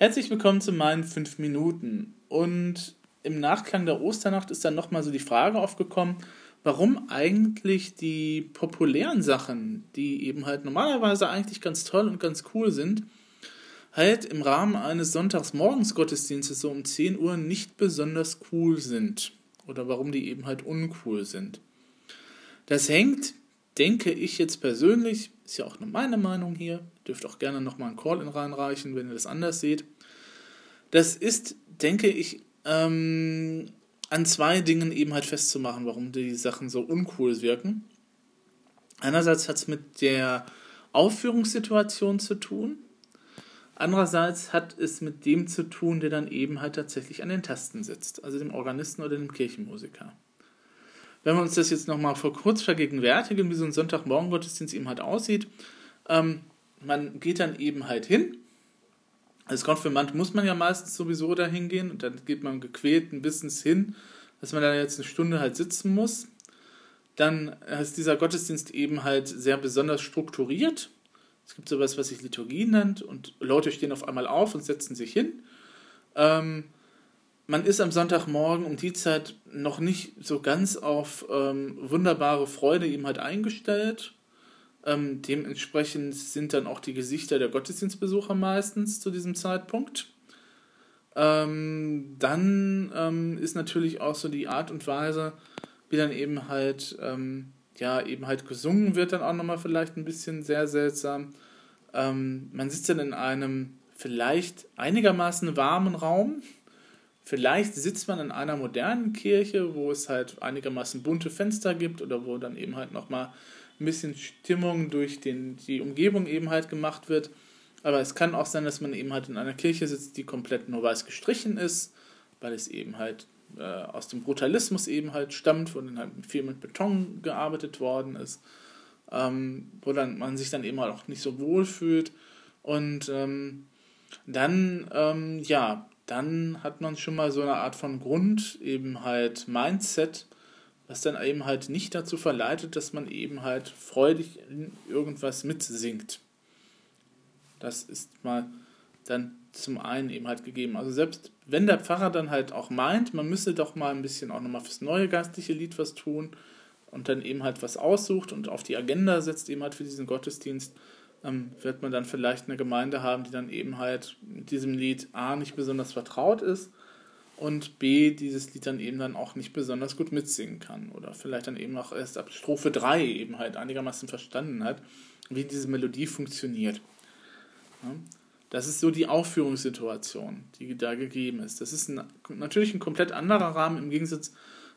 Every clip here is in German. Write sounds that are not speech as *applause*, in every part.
Herzlich willkommen zu meinen 5 Minuten. Und im Nachklang der Osternacht ist dann nochmal so die Frage aufgekommen, warum eigentlich die populären Sachen, die eben halt normalerweise eigentlich ganz toll und ganz cool sind, halt im Rahmen eines Sonntagsmorgensgottesdienstes so um 10 Uhr nicht besonders cool sind. Oder warum die eben halt uncool sind. Das hängt, denke ich jetzt persönlich, ist ja auch nur meine Meinung hier, dürft auch gerne nochmal einen Call-in reinreichen, wenn ihr das anders seht. Das ist, denke ich, ähm, an zwei Dingen eben halt festzumachen, warum die Sachen so uncool wirken. Einerseits hat es mit der Aufführungssituation zu tun. Andererseits hat es mit dem zu tun, der dann eben halt tatsächlich an den Tasten sitzt, also dem Organisten oder dem Kirchenmusiker. Wenn wir uns das jetzt nochmal vor kurz vergegenwärtigen, wie so ein Sonntagmorgen-Gottesdienst eben halt aussieht, ähm, man geht dann eben halt hin. Als Konfirmand muss man ja meistens sowieso dahin gehen und dann geht man gequält ein bisschen hin, dass man da jetzt eine Stunde halt sitzen muss. Dann ist dieser Gottesdienst eben halt sehr besonders strukturiert. Es gibt sowas, was sich Liturgie nennt und Leute stehen auf einmal auf und setzen sich hin. Ähm, man ist am Sonntagmorgen um die Zeit noch nicht so ganz auf ähm, wunderbare Freude eben halt eingestellt. Ähm, dementsprechend sind dann auch die Gesichter der Gottesdienstbesucher meistens zu diesem Zeitpunkt. Ähm, dann ähm, ist natürlich auch so die Art und Weise, wie dann eben halt ähm, ja, eben halt gesungen wird, dann auch nochmal vielleicht ein bisschen sehr seltsam. Ähm, man sitzt dann in einem vielleicht einigermaßen warmen Raum. Vielleicht sitzt man in einer modernen Kirche, wo es halt einigermaßen bunte Fenster gibt oder wo dann eben halt nochmal ein bisschen Stimmung durch den, die Umgebung eben halt gemacht wird. Aber es kann auch sein, dass man eben halt in einer Kirche sitzt, die komplett nur weiß gestrichen ist, weil es eben halt äh, aus dem Brutalismus eben halt stammt, wo dann halt viel mit Beton gearbeitet worden ist, ähm, wo dann man sich dann eben halt auch nicht so wohl fühlt. Und ähm, dann, ähm, ja, dann hat man schon mal so eine Art von Grund, eben halt Mindset, was dann eben halt nicht dazu verleitet, dass man eben halt freudig in irgendwas mitsingt. Das ist mal dann zum einen eben halt gegeben. Also selbst wenn der Pfarrer dann halt auch meint, man müsse doch mal ein bisschen auch nochmal fürs neue geistliche Lied was tun und dann eben halt was aussucht und auf die Agenda setzt eben halt für diesen Gottesdienst, ähm, wird man dann vielleicht eine Gemeinde haben, die dann eben halt mit diesem Lied A nicht besonders vertraut ist und B dieses Lied dann eben dann auch nicht besonders gut mitsingen kann oder vielleicht dann eben auch erst ab Strophe 3 eben halt einigermaßen verstanden hat, wie diese Melodie funktioniert. Ja. Das ist so die Aufführungssituation, die da gegeben ist. Das ist ein, natürlich ein komplett anderer Rahmen im Gegensatz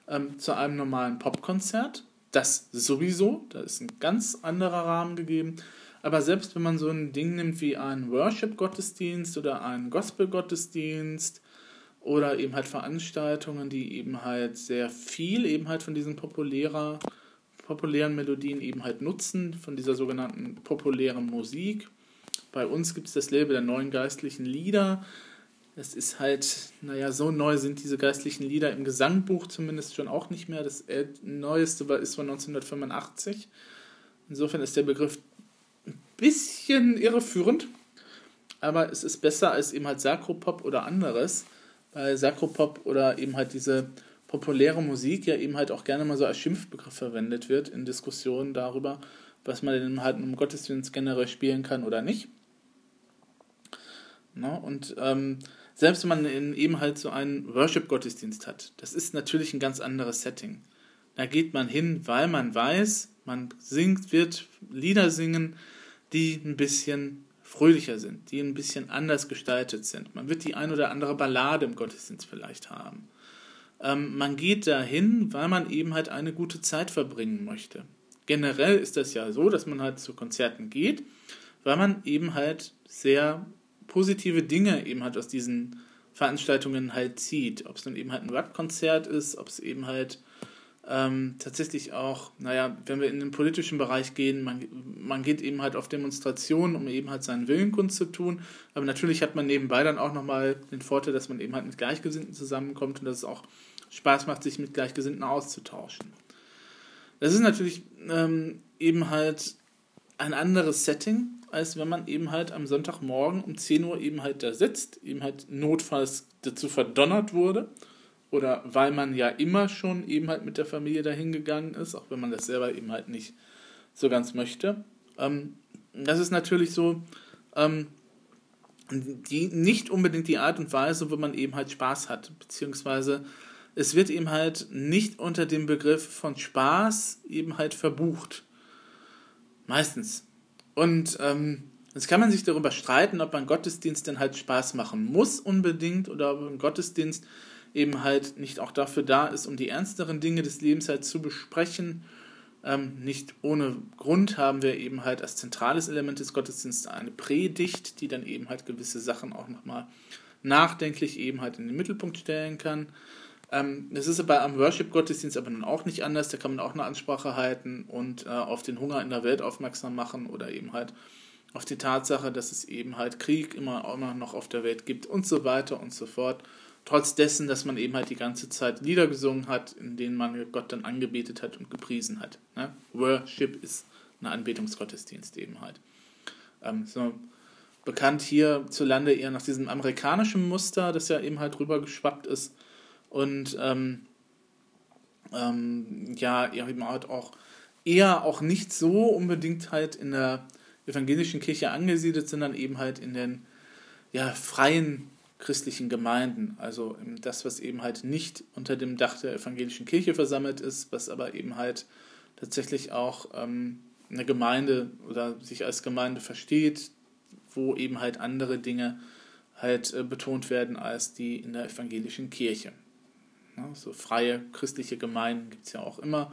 ähm, zu einem normalen Popkonzert. Das sowieso, da ist ein ganz anderer Rahmen gegeben. Aber selbst wenn man so ein Ding nimmt wie einen Worship-Gottesdienst oder einen Gospel-Gottesdienst oder eben halt Veranstaltungen, die eben halt sehr viel eben halt von diesen populärer, populären Melodien eben halt nutzen, von dieser sogenannten populären Musik, bei uns gibt es das Label der neuen geistlichen Lieder. Das ist halt, naja, so neu sind diese geistlichen Lieder im Gesangbuch zumindest schon auch nicht mehr. Das neueste ist von 1985. Insofern ist der Begriff bisschen irreführend, aber es ist besser als eben halt Sakropop oder anderes, weil Sakropop oder eben halt diese populäre Musik ja eben halt auch gerne mal so als Schimpfbegriff verwendet wird in Diskussionen darüber, was man denn halt im Gottesdienst generell spielen kann oder nicht. Ne? Und ähm, selbst wenn man eben halt so einen Worship-Gottesdienst hat, das ist natürlich ein ganz anderes Setting. Da geht man hin, weil man weiß, man singt, wird Lieder singen, die ein bisschen fröhlicher sind, die ein bisschen anders gestaltet sind. Man wird die ein oder andere Ballade im Gottesdienst vielleicht haben. Ähm, man geht dahin, weil man eben halt eine gute Zeit verbringen möchte. Generell ist das ja so, dass man halt zu Konzerten geht, weil man eben halt sehr positive Dinge eben halt aus diesen Veranstaltungen halt zieht. Ob es dann eben halt ein Rockkonzert ist, ob es eben halt ähm, tatsächlich auch, naja, wenn wir in den politischen Bereich gehen, man, man geht eben halt auf Demonstrationen, um eben halt seinen Willen zu tun. Aber natürlich hat man nebenbei dann auch nochmal den Vorteil, dass man eben halt mit Gleichgesinnten zusammenkommt und dass es auch Spaß macht, sich mit Gleichgesinnten auszutauschen. Das ist natürlich ähm, eben halt ein anderes Setting als wenn man eben halt am Sonntagmorgen um 10 Uhr eben halt da sitzt, eben halt notfalls dazu verdonnert wurde oder weil man ja immer schon eben halt mit der Familie dahin gegangen ist, auch wenn man das selber eben halt nicht so ganz möchte. Ähm, das ist natürlich so ähm, die, nicht unbedingt die Art und Weise, wo man eben halt Spaß hat, beziehungsweise es wird eben halt nicht unter dem Begriff von Spaß eben halt verbucht. Meistens. Und ähm, jetzt kann man sich darüber streiten, ob ein Gottesdienst denn halt Spaß machen muss unbedingt oder ob ein Gottesdienst eben halt nicht auch dafür da ist, um die ernsteren Dinge des Lebens halt zu besprechen. Ähm, nicht ohne Grund haben wir eben halt als zentrales Element des Gottesdienstes eine Predigt, die dann eben halt gewisse Sachen auch nochmal nachdenklich eben halt in den Mittelpunkt stellen kann. Ähm, das ist bei einem Worship-Gottesdienst aber nun auch nicht anders. Da kann man auch eine Ansprache halten und äh, auf den Hunger in der Welt aufmerksam machen oder eben halt auf die Tatsache, dass es eben halt Krieg immer, immer noch auf der Welt gibt und so weiter und so fort. Trotz dessen, dass man eben halt die ganze Zeit Lieder gesungen hat, in denen man Gott dann angebetet hat und gepriesen hat. Ne? Worship ist ein Anbetungsgottesdienst eben halt. Ähm, so bekannt hierzulande eher nach diesem amerikanischen Muster, das ja eben halt rübergeschwappt ist und ähm, ähm, ja, eben halt auch eher auch nicht so unbedingt halt in der evangelischen Kirche angesiedelt, sondern eben halt in den ja, freien christlichen Gemeinden. Also das, was eben halt nicht unter dem Dach der evangelischen Kirche versammelt ist, was aber eben halt tatsächlich auch ähm, eine Gemeinde oder sich als Gemeinde versteht, wo eben halt andere Dinge halt äh, betont werden als die in der evangelischen Kirche. Ja, so freie christliche Gemeinden gibt es ja auch immer.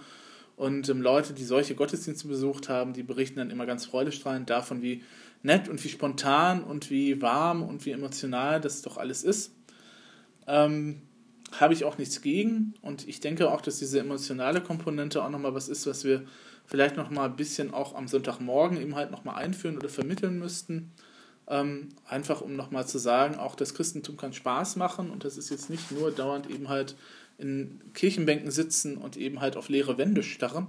Und ähm, Leute, die solche Gottesdienste besucht haben, die berichten dann immer ganz freudestrahlend davon, wie nett und wie spontan und wie warm und wie emotional das doch alles ist. Ähm, habe ich auch nichts gegen und ich denke auch, dass diese emotionale Komponente auch nochmal was ist, was wir vielleicht nochmal ein bisschen auch am Sonntagmorgen eben halt nochmal einführen oder vermitteln müssten. Ähm, einfach um nochmal zu sagen, auch das Christentum kann Spaß machen und das ist jetzt nicht nur dauernd eben halt in Kirchenbänken sitzen und eben halt auf leere Wände starren,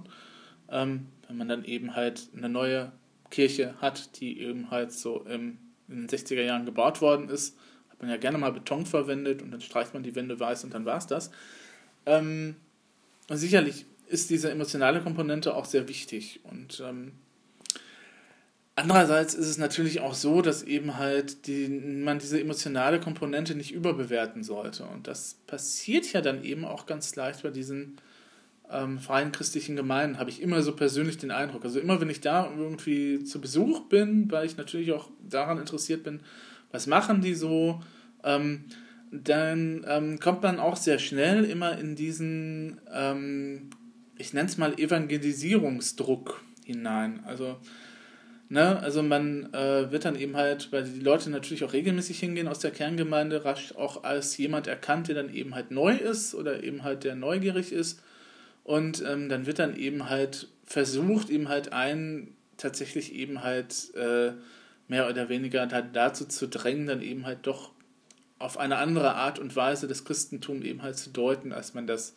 ähm, wenn man dann eben halt eine neue Kirche hat, die eben halt so im, in den 60er Jahren gebaut worden ist, hat man ja gerne mal Beton verwendet und dann streicht man die Wände weiß und dann war es das. Ähm, sicherlich ist diese emotionale Komponente auch sehr wichtig und ähm, Andererseits ist es natürlich auch so, dass eben halt die, man diese emotionale Komponente nicht überbewerten sollte. Und das passiert ja dann eben auch ganz leicht bei diesen ähm, freien christlichen Gemeinden, habe ich immer so persönlich den Eindruck. Also immer, wenn ich da irgendwie zu Besuch bin, weil ich natürlich auch daran interessiert bin, was machen die so, ähm, dann ähm, kommt man auch sehr schnell immer in diesen, ähm, ich nenne es mal Evangelisierungsdruck hinein. Also Ne? Also man äh, wird dann eben halt, weil die Leute natürlich auch regelmäßig hingehen aus der Kerngemeinde, rasch auch als jemand erkannt, der dann eben halt neu ist oder eben halt der neugierig ist. Und ähm, dann wird dann eben halt versucht, eben halt einen tatsächlich eben halt äh, mehr oder weniger dazu zu drängen, dann eben halt doch auf eine andere Art und Weise das Christentum eben halt zu deuten, als man das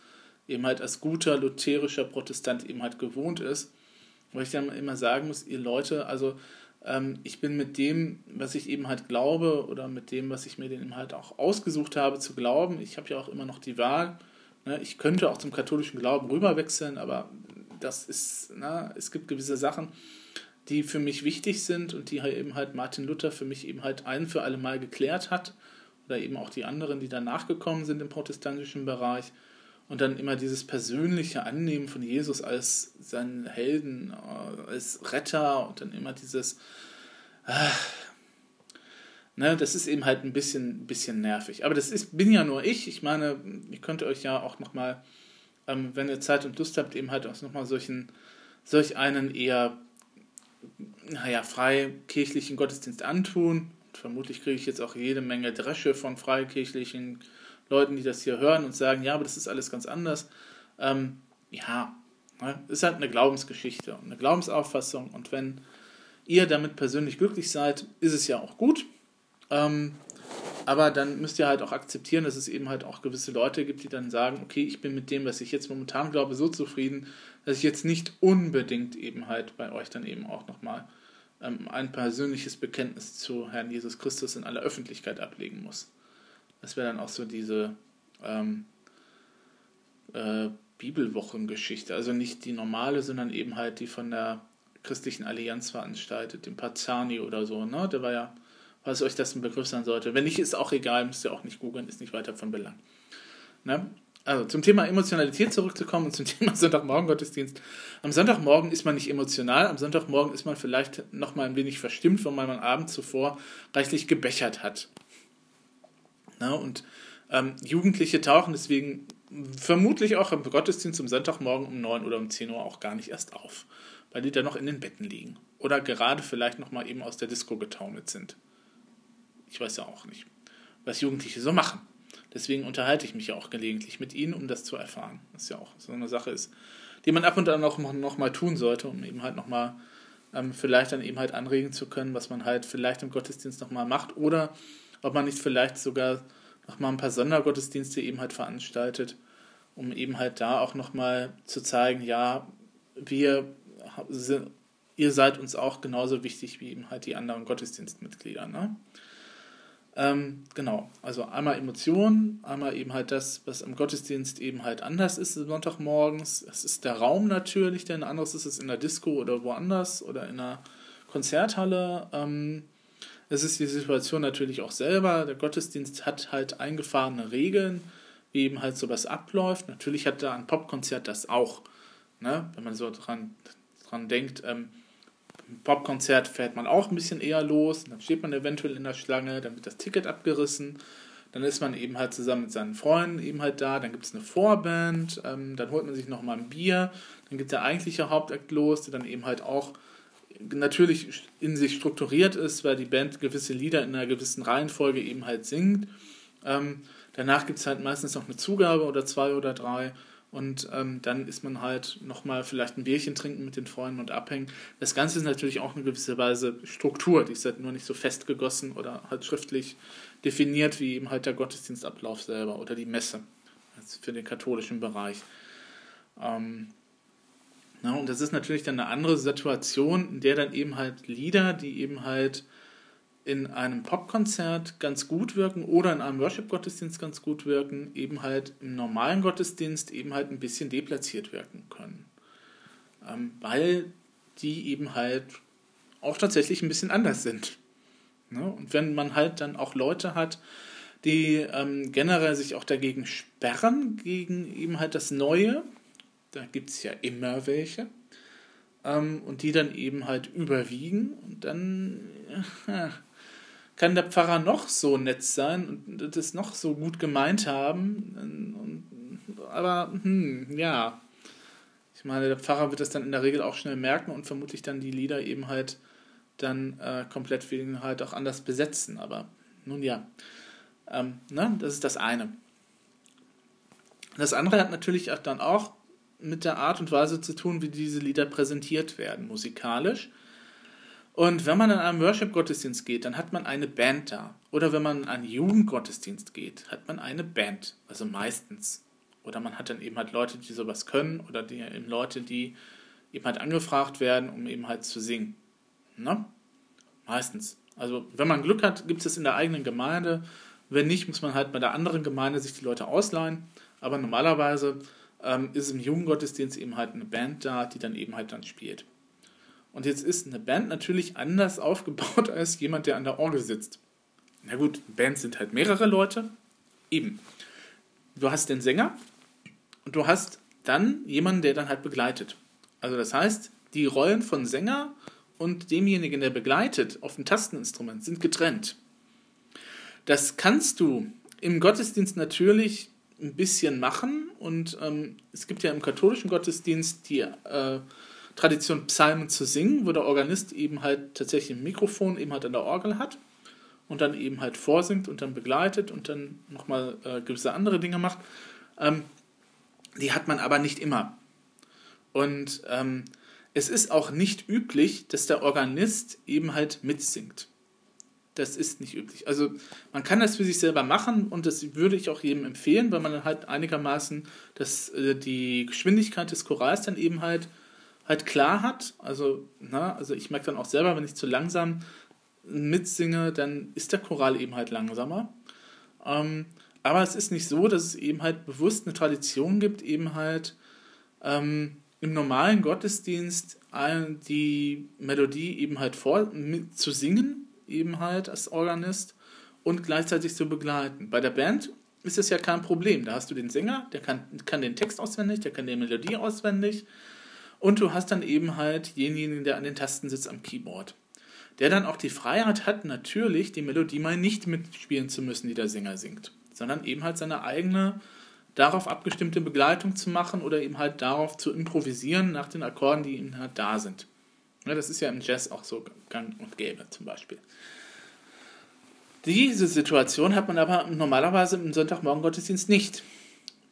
eben halt als guter lutherischer Protestant eben halt gewohnt ist wo ich dann immer sagen muss, ihr Leute, also ähm, ich bin mit dem, was ich eben halt glaube oder mit dem, was ich mir eben halt auch ausgesucht habe zu glauben, ich habe ja auch immer noch die Wahl? Ich könnte auch zum katholischen Glauben rüberwechseln, aber das ist, na, es gibt gewisse Sachen, die für mich wichtig sind und die eben halt Martin Luther für mich eben halt ein für alle Mal geklärt hat. Oder eben auch die anderen, die danach gekommen sind im protestantischen Bereich. Und dann immer dieses persönliche Annehmen von Jesus als seinen Helden, äh, als Retter und dann immer dieses, äh, ne, das ist eben halt ein bisschen, bisschen nervig. Aber das ist, bin ja nur ich. Ich meine, ihr könnt euch ja auch nochmal, ähm, wenn ihr Zeit und Lust habt, eben halt auch nochmal solchen, solch einen eher, naja, freikirchlichen Gottesdienst antun. Und vermutlich kriege ich jetzt auch jede Menge Dresche von freikirchlichen Leuten, die das hier hören und sagen, ja, aber das ist alles ganz anders. Ähm, ja, ne, ist halt eine Glaubensgeschichte und eine Glaubensauffassung. Und wenn ihr damit persönlich glücklich seid, ist es ja auch gut. Ähm, aber dann müsst ihr halt auch akzeptieren, dass es eben halt auch gewisse Leute gibt, die dann sagen, okay, ich bin mit dem, was ich jetzt momentan glaube, so zufrieden, dass ich jetzt nicht unbedingt eben halt bei euch dann eben auch nochmal ähm, ein persönliches Bekenntnis zu Herrn Jesus Christus in aller Öffentlichkeit ablegen muss. Das wäre dann auch so diese ähm, äh, Bibelwochengeschichte. Also nicht die normale, sondern eben halt die von der christlichen Allianz veranstaltet, dem Pazani oder so. Ne? Der war ja, was euch das ein Begriff sein sollte. Wenn nicht, ist auch egal, müsst ihr auch nicht googeln, ist nicht weiter von Belang. Ne? Also zum Thema Emotionalität zurückzukommen und zum *laughs* Thema Sonntagmorgen Gottesdienst. Am Sonntagmorgen ist man nicht emotional, am Sonntagmorgen ist man vielleicht noch mal ein wenig verstimmt, weil man am Abend zuvor reichlich gebechert hat. Ne? Und ähm, Jugendliche tauchen deswegen vermutlich auch im Gottesdienst am Sonntagmorgen um 9 oder um 10 Uhr auch gar nicht erst auf, weil die dann noch in den Betten liegen. Oder gerade vielleicht noch mal eben aus der Disco getaumelt sind. Ich weiß ja auch nicht, was Jugendliche so machen. Deswegen unterhalte ich mich ja auch gelegentlich mit ihnen, um das zu erfahren. Das ja auch so eine Sache ist, die man ab und an auch noch mal tun sollte, um eben halt noch mal ähm, vielleicht dann eben halt anregen zu können, was man halt vielleicht im Gottesdienst noch mal macht oder ob man nicht vielleicht sogar noch mal ein paar Sondergottesdienste eben halt veranstaltet, um eben halt da auch noch mal zu zeigen, ja, wir ihr seid uns auch genauso wichtig wie eben halt die anderen Gottesdienstmitglieder. Ne? Ähm, genau, also einmal Emotionen, einmal eben halt das, was im Gottesdienst eben halt anders ist Sonntagmorgens. Es ist der Raum natürlich, denn anders ist es in der Disco oder woanders oder in einer Konzerthalle. Ähm, es ist die Situation natürlich auch selber. Der Gottesdienst hat halt eingefahrene Regeln, wie eben halt sowas abläuft. Natürlich hat da ein Popkonzert das auch. Ne? Wenn man so dran, dran denkt, ähm, Popkonzert fährt man auch ein bisschen eher los, dann steht man eventuell in der Schlange, dann wird das Ticket abgerissen, dann ist man eben halt zusammen mit seinen Freunden eben halt da, dann gibt es eine Vorband, ähm, dann holt man sich nochmal ein Bier, dann geht der eigentliche Hauptakt los, der dann eben halt auch natürlich in sich strukturiert ist, weil die Band gewisse Lieder in einer gewissen Reihenfolge eben halt singt. Ähm, danach gibt es halt meistens noch eine Zugabe oder zwei oder drei und ähm, dann ist man halt nochmal vielleicht ein Bierchen trinken mit den Freunden und abhängen. Das Ganze ist natürlich auch eine gewisse Weise Struktur, die ist halt nur nicht so festgegossen oder halt schriftlich definiert wie eben halt der Gottesdienstablauf selber oder die Messe für den katholischen Bereich. Ähm, na, und das ist natürlich dann eine andere Situation, in der dann eben halt Lieder, die eben halt in einem Popkonzert ganz gut wirken oder in einem Worship-Gottesdienst ganz gut wirken, eben halt im normalen Gottesdienst eben halt ein bisschen deplatziert wirken können. Ähm, weil die eben halt auch tatsächlich ein bisschen anders sind. Ne? Und wenn man halt dann auch Leute hat, die ähm, generell sich auch dagegen sperren, gegen eben halt das Neue, da gibt es ja immer welche, ähm, und die dann eben halt überwiegen und dann *laughs* äh, kann der Pfarrer noch so nett sein und das noch so gut gemeint haben. aber, hm, ja. Ich meine, der Pfarrer wird das dann in der Regel auch schnell merken und vermutlich dann die Lieder eben halt dann äh, komplett wegen halt auch anders besetzen. Aber nun ja, ähm, ne, das ist das eine. Das andere hat natürlich auch dann auch mit der Art und Weise zu tun, wie diese Lieder präsentiert werden, musikalisch. Und wenn man in einen Worship-Gottesdienst geht, dann hat man eine Band da. Oder wenn man in einen Jugendgottesdienst geht, hat man eine Band. Also meistens. Oder man hat dann eben halt Leute, die sowas können. Oder die, eben Leute, die eben halt angefragt werden, um eben halt zu singen. Ne? Meistens. Also wenn man Glück hat, gibt es es in der eigenen Gemeinde. Wenn nicht, muss man halt bei der anderen Gemeinde sich die Leute ausleihen. Aber normalerweise ähm, ist im Jugendgottesdienst eben halt eine Band da, die dann eben halt dann spielt. Und jetzt ist eine Band natürlich anders aufgebaut *laughs* als jemand, der an der Orgel sitzt. Na gut, Bands sind halt mehrere Leute. Eben. Du hast den Sänger und du hast dann jemanden, der dann halt begleitet. Also das heißt, die Rollen von Sänger und demjenigen, der begleitet auf dem Tasteninstrument, sind getrennt. Das kannst du im Gottesdienst natürlich ein bisschen machen und ähm, es gibt ja im katholischen Gottesdienst die äh, Tradition, Psalmen zu singen, wo der Organist eben halt tatsächlich ein Mikrofon eben halt an der Orgel hat und dann eben halt vorsingt und dann begleitet und dann nochmal äh, gewisse andere Dinge macht. Ähm, die hat man aber nicht immer. Und ähm, es ist auch nicht üblich, dass der Organist eben halt mitsingt. Das ist nicht üblich. Also man kann das für sich selber machen und das würde ich auch jedem empfehlen, weil man dann halt einigermaßen das, äh, die Geschwindigkeit des Chorals dann eben halt halt klar hat. Also, na, also ich merke dann auch selber, wenn ich zu langsam mitsinge, dann ist der Choral eben halt langsamer. Ähm, aber es ist nicht so, dass es eben halt bewusst eine Tradition gibt, eben halt ähm, im normalen Gottesdienst die Melodie eben halt vor zu singen, eben halt als Organist und gleichzeitig zu begleiten. Bei der Band ist das ja kein Problem. Da hast du den Sänger, der kann, kann den Text auswendig, der kann die Melodie auswendig und du hast dann eben halt denjenigen, der an den Tasten sitzt am Keyboard. Der dann auch die Freiheit hat, natürlich die Melodie mal nicht mitspielen zu müssen, die der Sänger singt, sondern eben halt seine eigene darauf abgestimmte Begleitung zu machen oder eben halt darauf zu improvisieren nach den Akkorden, die eben halt da sind. Ja, das ist ja im Jazz auch so gang und gäbe zum Beispiel. Diese Situation hat man aber normalerweise im Sonntagmorgen-Gottesdienst nicht.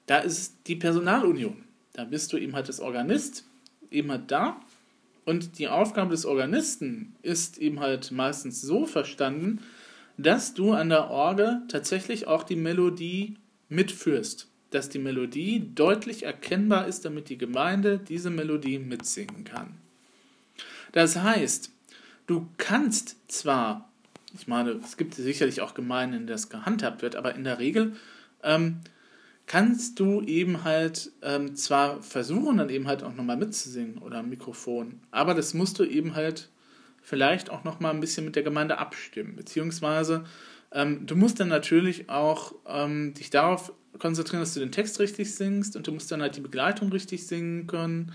Da ist die Personalunion. Da bist du eben halt das Organist, eben halt da. Und die Aufgabe des Organisten ist eben halt meistens so verstanden, dass du an der Orgel tatsächlich auch die Melodie mitführst dass die Melodie deutlich erkennbar ist, damit die Gemeinde diese Melodie mitsingen kann. Das heißt, du kannst zwar, ich meine, es gibt sicherlich auch Gemeinden, in denen das gehandhabt wird, aber in der Regel ähm, kannst du eben halt ähm, zwar versuchen, dann eben halt auch nochmal mitzusingen oder am Mikrofon, aber das musst du eben halt vielleicht auch nochmal ein bisschen mit der Gemeinde abstimmen, beziehungsweise ähm, du musst dann natürlich auch ähm, dich darauf konzentrieren, dass du den Text richtig singst und du musst dann halt die Begleitung richtig singen können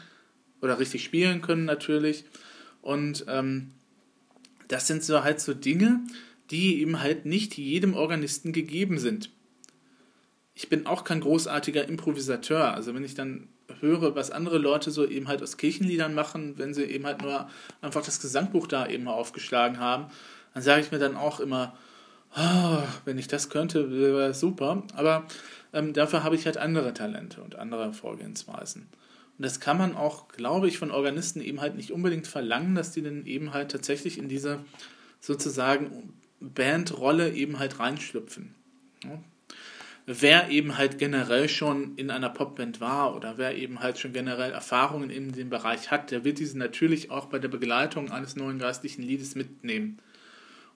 oder richtig spielen können natürlich. Und ähm, das sind so halt so Dinge, die eben halt nicht jedem Organisten gegeben sind. Ich bin auch kein großartiger Improvisateur. Also wenn ich dann höre, was andere Leute so eben halt aus Kirchenliedern machen, wenn sie eben halt nur einfach das Gesangbuch da eben aufgeschlagen haben, dann sage ich mir dann auch immer, oh, wenn ich das könnte, wäre super. Aber ähm, dafür habe ich halt andere Talente und andere Vorgehensweisen. Und das kann man auch, glaube ich, von Organisten eben halt nicht unbedingt verlangen, dass die dann eben halt tatsächlich in diese sozusagen Bandrolle eben halt reinschlüpfen. Ja. Wer eben halt generell schon in einer Popband war oder wer eben halt schon generell Erfahrungen in dem Bereich hat, der wird diese natürlich auch bei der Begleitung eines neuen geistlichen Liedes mitnehmen.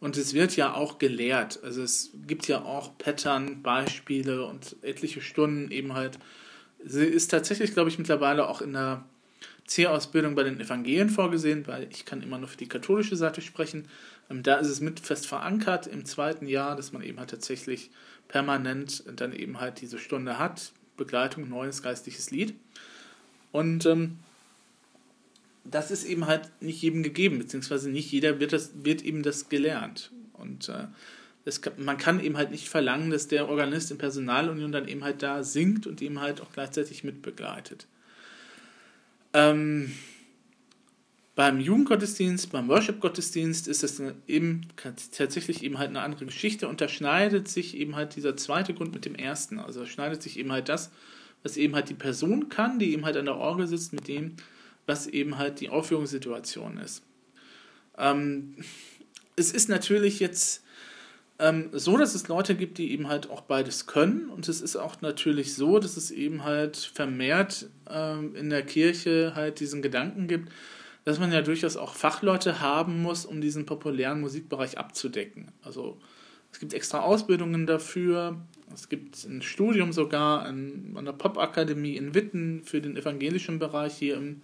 Und es wird ja auch gelehrt. Also es gibt ja auch Pattern, Beispiele und etliche Stunden eben halt. Sie ist tatsächlich, glaube ich, mittlerweile auch in der C-Ausbildung bei den Evangelien vorgesehen, weil ich kann immer nur für die katholische Seite sprechen. Ähm, da ist es mit fest verankert im zweiten Jahr, dass man eben halt tatsächlich permanent dann eben halt diese Stunde hat. Begleitung, neues geistliches Lied. Und ähm, das ist eben halt nicht jedem gegeben, beziehungsweise nicht jeder wird, das, wird eben das gelernt. Und äh, das man kann eben halt nicht verlangen, dass der Organist in Personalunion dann eben halt da singt und eben halt auch gleichzeitig mitbegleitet. Ähm, beim Jugendgottesdienst, beim Worship-Gottesdienst ist das eben tatsächlich eben halt eine andere Geschichte. Unterschneidet sich eben halt dieser zweite Grund mit dem ersten. Also schneidet sich eben halt das, was eben halt die Person kann, die eben halt an der Orgel sitzt, mit dem, was eben halt die Aufführungssituation ist. Ähm, es ist natürlich jetzt ähm, so, dass es Leute gibt, die eben halt auch beides können. Und es ist auch natürlich so, dass es eben halt vermehrt ähm, in der Kirche halt diesen Gedanken gibt, dass man ja durchaus auch Fachleute haben muss, um diesen populären Musikbereich abzudecken. Also es gibt extra Ausbildungen dafür. Es gibt ein Studium sogar an, an der Popakademie in Witten für den evangelischen Bereich hier im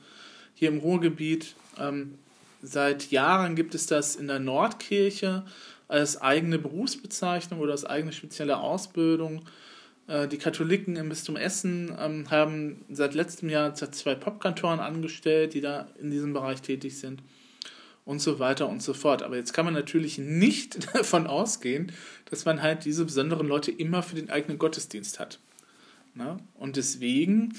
hier im Ruhrgebiet. Ähm, seit Jahren gibt es das in der Nordkirche als eigene Berufsbezeichnung oder als eigene spezielle Ausbildung. Äh, die Katholiken im Bistum Essen ähm, haben seit letztem Jahr zwei Popkantoren angestellt, die da in diesem Bereich tätig sind und so weiter und so fort. Aber jetzt kann man natürlich nicht *laughs* davon ausgehen, dass man halt diese besonderen Leute immer für den eigenen Gottesdienst hat. Na? Und deswegen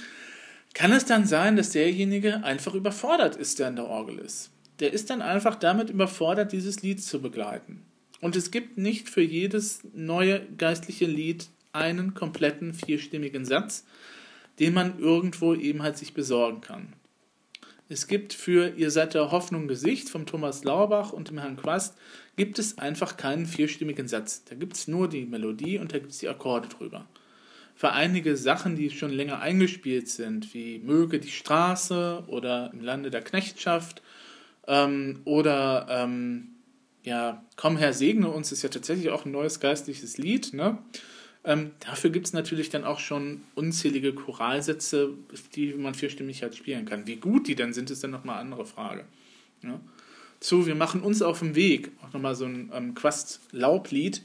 kann es dann sein, dass derjenige einfach überfordert ist, der an der Orgel ist. Der ist dann einfach damit überfordert, dieses Lied zu begleiten. Und es gibt nicht für jedes neue geistliche Lied einen kompletten vierstimmigen Satz, den man irgendwo eben halt sich besorgen kann. Es gibt für Ihr seid der Hoffnung Gesicht vom Thomas Lauerbach und dem Herrn Quast gibt es einfach keinen vierstimmigen Satz. Da gibt es nur die Melodie und da gibt es die Akkorde drüber. für einige Sachen, die schon länger eingespielt sind, wie Möge die Straße oder im Lande der Knechtschaft ähm, oder ähm, ja, Komm Herr, segne uns ist ja tatsächlich auch ein neues geistliches Lied. Ne? Ähm, dafür gibt es natürlich dann auch schon unzählige Choralsätze, die man vierstimmig halt spielen kann. Wie gut die dann sind, ist dann nochmal eine andere Frage. Ne? Zu, wir machen uns auf dem Weg, auch nochmal so ein ähm, Quast-Laublied,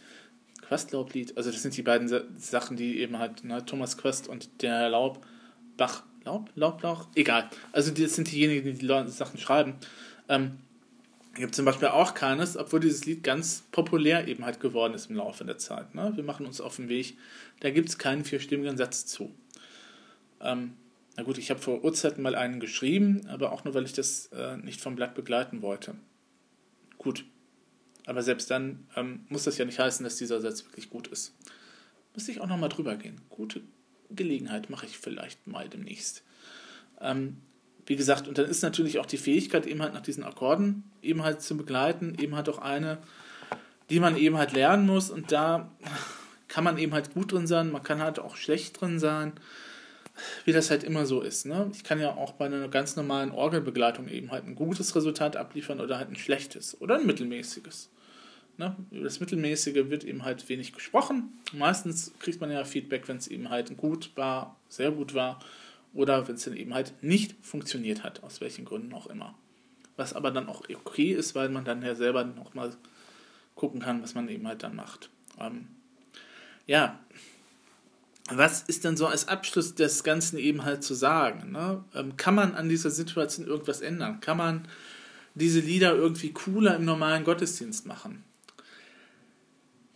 Questlaublied, also das sind die beiden Sachen, die eben halt, ne, Thomas Quest und der Laub, Bach, Laub, Laublauch, egal. Also das sind diejenigen, die die Sachen schreiben. Ähm, gibt zum Beispiel auch keines, obwohl dieses Lied ganz populär eben halt geworden ist im Laufe der Zeit. Ne? Wir machen uns auf den Weg, da gibt es keinen vierstimmigen Satz zu. Ähm, na gut, ich habe vor Urzeiten mal einen geschrieben, aber auch nur, weil ich das äh, nicht vom Blatt begleiten wollte. Gut, aber selbst dann ähm, muss das ja nicht heißen, dass dieser Satz wirklich gut ist. Müsste ich auch nochmal drüber gehen. Gute Gelegenheit mache ich vielleicht mal demnächst. Ähm, wie gesagt, und dann ist natürlich auch die Fähigkeit, eben halt nach diesen Akkorden eben halt zu begleiten, eben halt auch eine, die man eben halt lernen muss. Und da kann man eben halt gut drin sein, man kann halt auch schlecht drin sein wie das halt immer so ist. Ne? Ich kann ja auch bei einer ganz normalen Orgelbegleitung eben halt ein gutes Resultat abliefern oder halt ein schlechtes oder ein mittelmäßiges. Ne? Über das Mittelmäßige wird eben halt wenig gesprochen. Meistens kriegt man ja Feedback, wenn es eben halt gut war, sehr gut war oder wenn es dann eben halt nicht funktioniert hat, aus welchen Gründen auch immer. Was aber dann auch okay ist, weil man dann ja selber nochmal gucken kann, was man eben halt dann macht. Ähm, ja, was ist denn so als Abschluss des Ganzen eben halt zu sagen? Ne? Ähm, kann man an dieser Situation irgendwas ändern? Kann man diese Lieder irgendwie cooler im normalen Gottesdienst machen?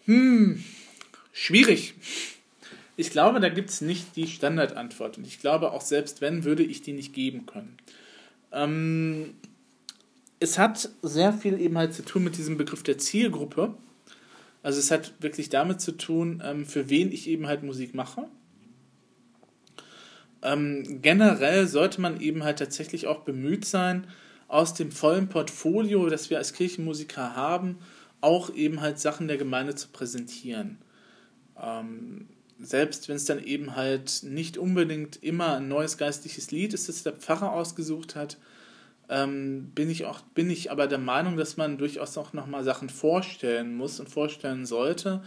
Hm, schwierig. Ich glaube, da gibt es nicht die Standardantwort. Und ich glaube, auch selbst wenn, würde ich die nicht geben können. Ähm, es hat sehr viel eben halt zu tun mit diesem Begriff der Zielgruppe. Also es hat wirklich damit zu tun, ähm, für wen ich eben halt Musik mache. Ähm, generell sollte man eben halt tatsächlich auch bemüht sein, aus dem vollen Portfolio, das wir als Kirchenmusiker haben, auch eben halt Sachen der Gemeinde zu präsentieren. Ähm, selbst wenn es dann eben halt nicht unbedingt immer ein neues geistliches Lied ist, das der Pfarrer ausgesucht hat, ähm, bin ich auch, bin ich aber der Meinung, dass man durchaus auch nochmal Sachen vorstellen muss und vorstellen sollte.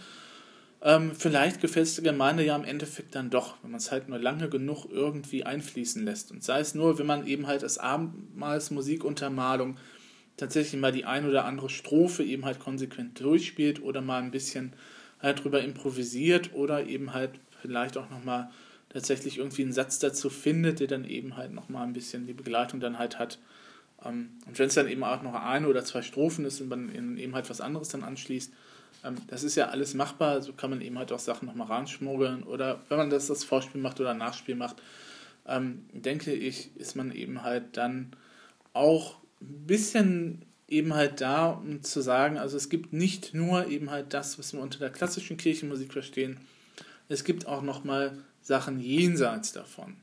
Ähm, vielleicht gefällt es der Gemeinde ja im Endeffekt dann doch, wenn man es halt nur lange genug irgendwie einfließen lässt. Und sei es nur, wenn man eben halt als Abendmahlsmusikuntermalung tatsächlich mal die ein oder andere Strophe eben halt konsequent durchspielt oder mal ein bisschen halt drüber improvisiert oder eben halt vielleicht auch nochmal tatsächlich irgendwie einen Satz dazu findet, der dann eben halt nochmal ein bisschen die Begleitung dann halt hat. Ähm, und wenn es dann eben auch noch eine oder zwei Strophen ist und man eben halt was anderes dann anschließt, ähm, das ist ja alles machbar. So kann man eben halt auch Sachen nochmal ranschmuggeln oder wenn man das das Vorspiel macht oder Nachspiel macht, ähm, denke ich, ist man eben halt dann auch ein bisschen eben halt da, um zu sagen, also es gibt nicht nur eben halt das, was wir unter der klassischen Kirchenmusik verstehen, es gibt auch nochmal Sachen jenseits davon.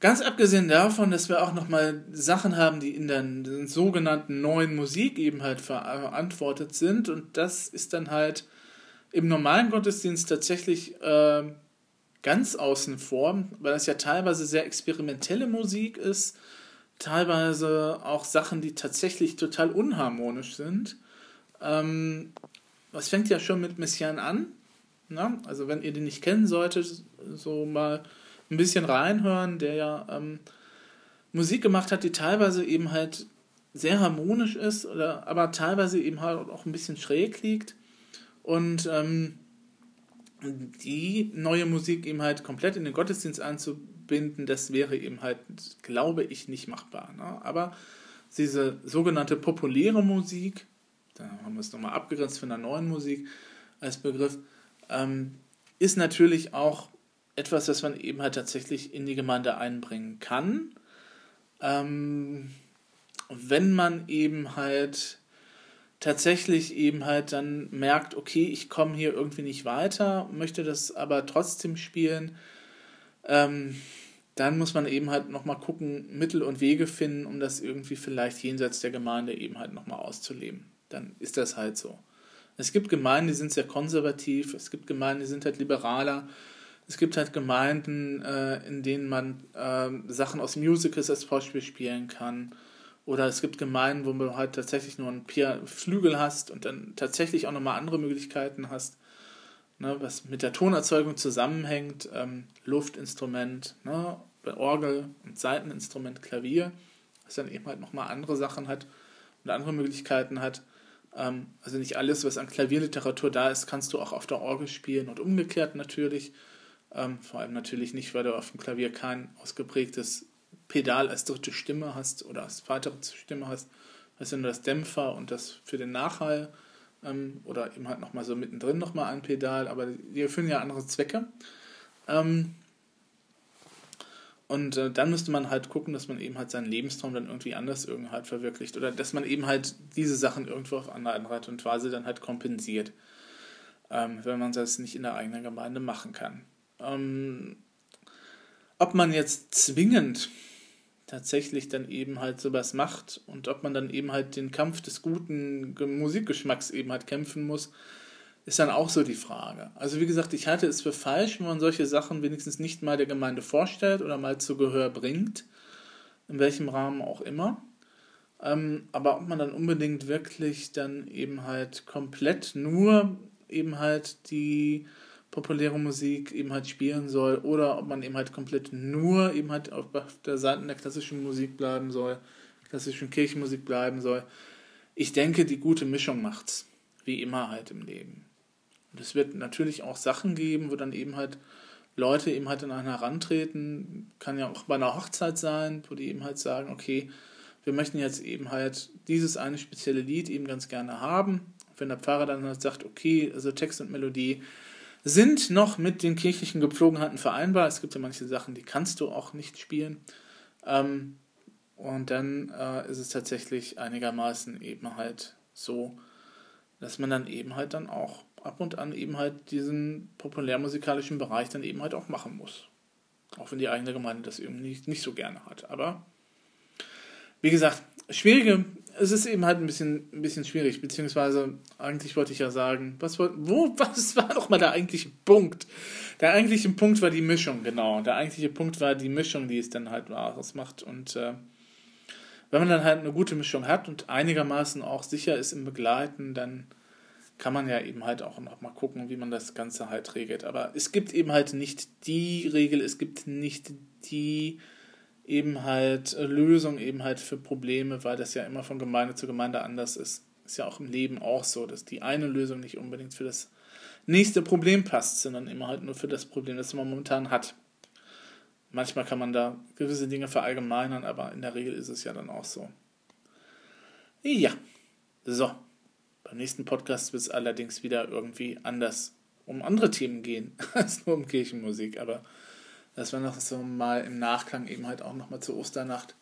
Ganz abgesehen davon, dass wir auch nochmal Sachen haben, die in der sogenannten neuen Musik eben halt verantwortet sind. Und das ist dann halt im normalen Gottesdienst tatsächlich äh, ganz außen vor, weil das ja teilweise sehr experimentelle Musik ist, teilweise auch Sachen, die tatsächlich total unharmonisch sind. Ähm, was fängt ja schon mit Messian an? Na? Also wenn ihr den nicht kennen solltet, so mal ein bisschen reinhören, der ja ähm, Musik gemacht hat, die teilweise eben halt sehr harmonisch ist, oder, aber teilweise eben halt auch ein bisschen schräg liegt. Und ähm, die neue Musik eben halt komplett in den Gottesdienst einzubinden, das wäre eben halt, glaube ich, nicht machbar. Ne? Aber diese sogenannte populäre Musik, da haben wir es nochmal abgegrenzt von der neuen Musik als Begriff, ähm, ist natürlich auch etwas, das man eben halt tatsächlich in die Gemeinde einbringen kann. Ähm, wenn man eben halt tatsächlich eben halt dann merkt, okay, ich komme hier irgendwie nicht weiter, möchte das aber trotzdem spielen, ähm, dann muss man eben halt nochmal gucken, Mittel und Wege finden, um das irgendwie vielleicht jenseits der Gemeinde eben halt nochmal auszuleben. Dann ist das halt so. Es gibt Gemeinden, die sind sehr konservativ, es gibt Gemeinden, die sind halt liberaler, Es gibt halt Gemeinden, äh, in denen man äh, Sachen aus Musicals als Beispiel spielen kann. Oder es gibt Gemeinden, wo du halt tatsächlich nur einen Flügel hast und dann tatsächlich auch nochmal andere Möglichkeiten hast, ne, was mit der Tonerzeugung zusammenhängt. Ähm, Luftinstrument, ne, Orgel und Seiteninstrument, Klavier, was dann eben halt nochmal andere Sachen hat und andere Möglichkeiten hat. Ähm, also nicht alles, was an Klavierliteratur da ist, kannst du auch auf der Orgel spielen und umgekehrt natürlich. Ähm, vor allem natürlich nicht, weil du auf dem Klavier kein ausgeprägtes Pedal als dritte Stimme hast oder als weitere Stimme hast. Sind das Dämpfer und das für den Nachhall ähm, oder eben halt nochmal so mittendrin nochmal ein Pedal, aber die erfüllen ja andere Zwecke. Ähm, und äh, dann müsste man halt gucken, dass man eben halt seinen Lebenstraum dann irgendwie anders irgendwie halt verwirklicht. Oder dass man eben halt diese Sachen irgendwo auf andere Art und Weise dann halt kompensiert. Ähm, wenn man das nicht in der eigenen Gemeinde machen kann. Ähm, ob man jetzt zwingend tatsächlich dann eben halt sowas macht und ob man dann eben halt den Kampf des guten Musikgeschmacks eben halt kämpfen muss, ist dann auch so die Frage. Also wie gesagt, ich halte es für falsch, wenn man solche Sachen wenigstens nicht mal der Gemeinde vorstellt oder mal zu Gehör bringt, in welchem Rahmen auch immer. Ähm, aber ob man dann unbedingt wirklich dann eben halt komplett nur eben halt die populäre Musik eben halt spielen soll oder ob man eben halt komplett nur eben halt auf der Seite der klassischen Musik bleiben soll, klassischen Kirchenmusik bleiben soll. Ich denke, die gute Mischung macht's, wie immer halt im Leben. Und es wird natürlich auch Sachen geben, wo dann eben halt Leute eben halt an einen herantreten, kann ja auch bei einer Hochzeit sein, wo die eben halt sagen, okay, wir möchten jetzt eben halt dieses eine spezielle Lied eben ganz gerne haben. Wenn der Pfarrer dann halt sagt, okay, also Text und Melodie sind noch mit den kirchlichen Gepflogenheiten vereinbar. Es gibt ja manche Sachen, die kannst du auch nicht spielen. Ähm, und dann äh, ist es tatsächlich einigermaßen eben halt so, dass man dann eben halt dann auch ab und an eben halt diesen populärmusikalischen Bereich dann eben halt auch machen muss. Auch wenn die eigene Gemeinde das eben nicht, nicht so gerne hat. Aber wie gesagt, schwierige, es ist eben halt ein bisschen, ein bisschen schwierig, beziehungsweise eigentlich wollte ich ja sagen, was, wo, *laughs* was war doch mal der eigentliche Punkt? Der eigentliche Punkt war die Mischung, genau. Der eigentliche Punkt war die Mischung, die es dann halt ausmacht. Und äh, wenn man dann halt eine gute Mischung hat und einigermaßen auch sicher ist im Begleiten, dann kann man ja eben halt auch noch mal gucken, wie man das Ganze halt regelt. Aber es gibt eben halt nicht die Regel, es gibt nicht die eben halt Lösung eben halt für Probleme, weil das ja immer von Gemeinde zu Gemeinde anders ist. Ist ja auch im Leben auch so, dass die eine Lösung nicht unbedingt für das nächste Problem passt, sondern immer halt nur für das Problem, das man momentan hat. Manchmal kann man da gewisse Dinge verallgemeinern, aber in der Regel ist es ja dann auch so. Ja, so. Beim nächsten Podcast wird es allerdings wieder irgendwie anders um andere Themen gehen *laughs* als nur um Kirchenmusik. Aber das war noch so mal im Nachklang eben halt auch nochmal zur Osternacht.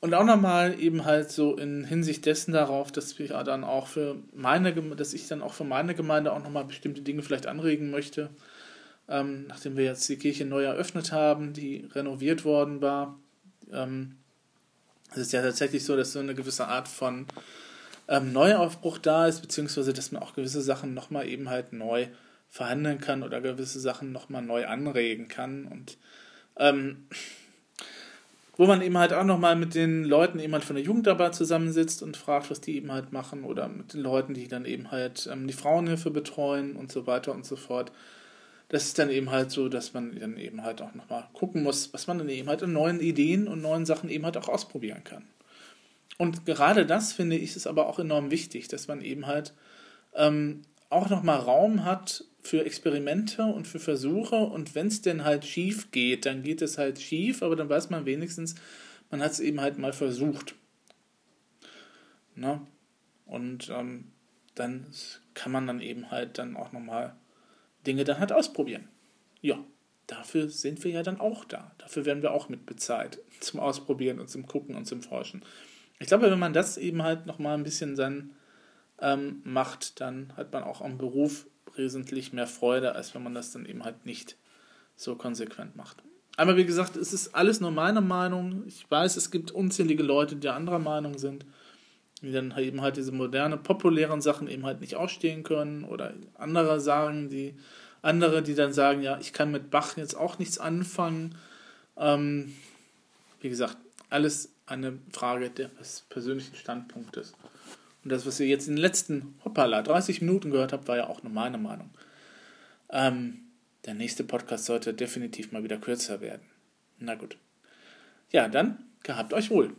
Und auch nochmal eben halt so in Hinsicht dessen darauf, dass wir dann auch für meine, dass ich dann auch für meine Gemeinde auch nochmal bestimmte Dinge vielleicht anregen möchte. Ähm, nachdem wir jetzt die Kirche neu eröffnet haben, die renoviert worden war. Ähm, es ist ja tatsächlich so, dass so eine gewisse Art von ähm, Neuaufbruch da ist, beziehungsweise dass man auch gewisse Sachen nochmal eben halt neu verhandeln kann oder gewisse Sachen nochmal neu anregen kann und ähm, wo man eben halt auch nochmal mit den Leuten eben halt von der Jugendarbeit zusammensitzt und fragt, was die eben halt machen oder mit den Leuten, die dann eben halt ähm, die Frauenhilfe betreuen und so weiter und so fort. Das ist dann eben halt so, dass man dann eben halt auch nochmal gucken muss, was man dann eben halt in neuen Ideen und neuen Sachen eben halt auch ausprobieren kann. Und gerade das finde ich ist aber auch enorm wichtig, dass man eben halt ähm, auch nochmal Raum hat für Experimente und für Versuche und wenn es denn halt schief geht, dann geht es halt schief, aber dann weiß man wenigstens, man hat es eben halt mal versucht. Ne? Und ähm, dann kann man dann eben halt dann auch nochmal Dinge dann halt ausprobieren. Ja, dafür sind wir ja dann auch da. Dafür werden wir auch mit bezahlt. Zum Ausprobieren und zum Gucken und zum Forschen. Ich glaube, wenn man das eben halt nochmal ein bisschen dann ähm, macht, dann hat man auch am Beruf wesentlich mehr Freude, als wenn man das dann eben halt nicht so konsequent macht. Aber wie gesagt, es ist alles nur meine Meinung. Ich weiß, es gibt unzählige Leute, die anderer Meinung sind, die dann eben halt diese moderne, populären Sachen eben halt nicht ausstehen können oder andere sagen, die Andere, die dann sagen, ja, ich kann mit Bach jetzt auch nichts anfangen. Ähm, wie gesagt, alles eine Frage des persönlichen Standpunktes. Und das, was ihr jetzt in den letzten, hoppala, 30 Minuten gehört habt, war ja auch nur meine Meinung. Ähm, der nächste Podcast sollte definitiv mal wieder kürzer werden. Na gut. Ja, dann gehabt euch wohl.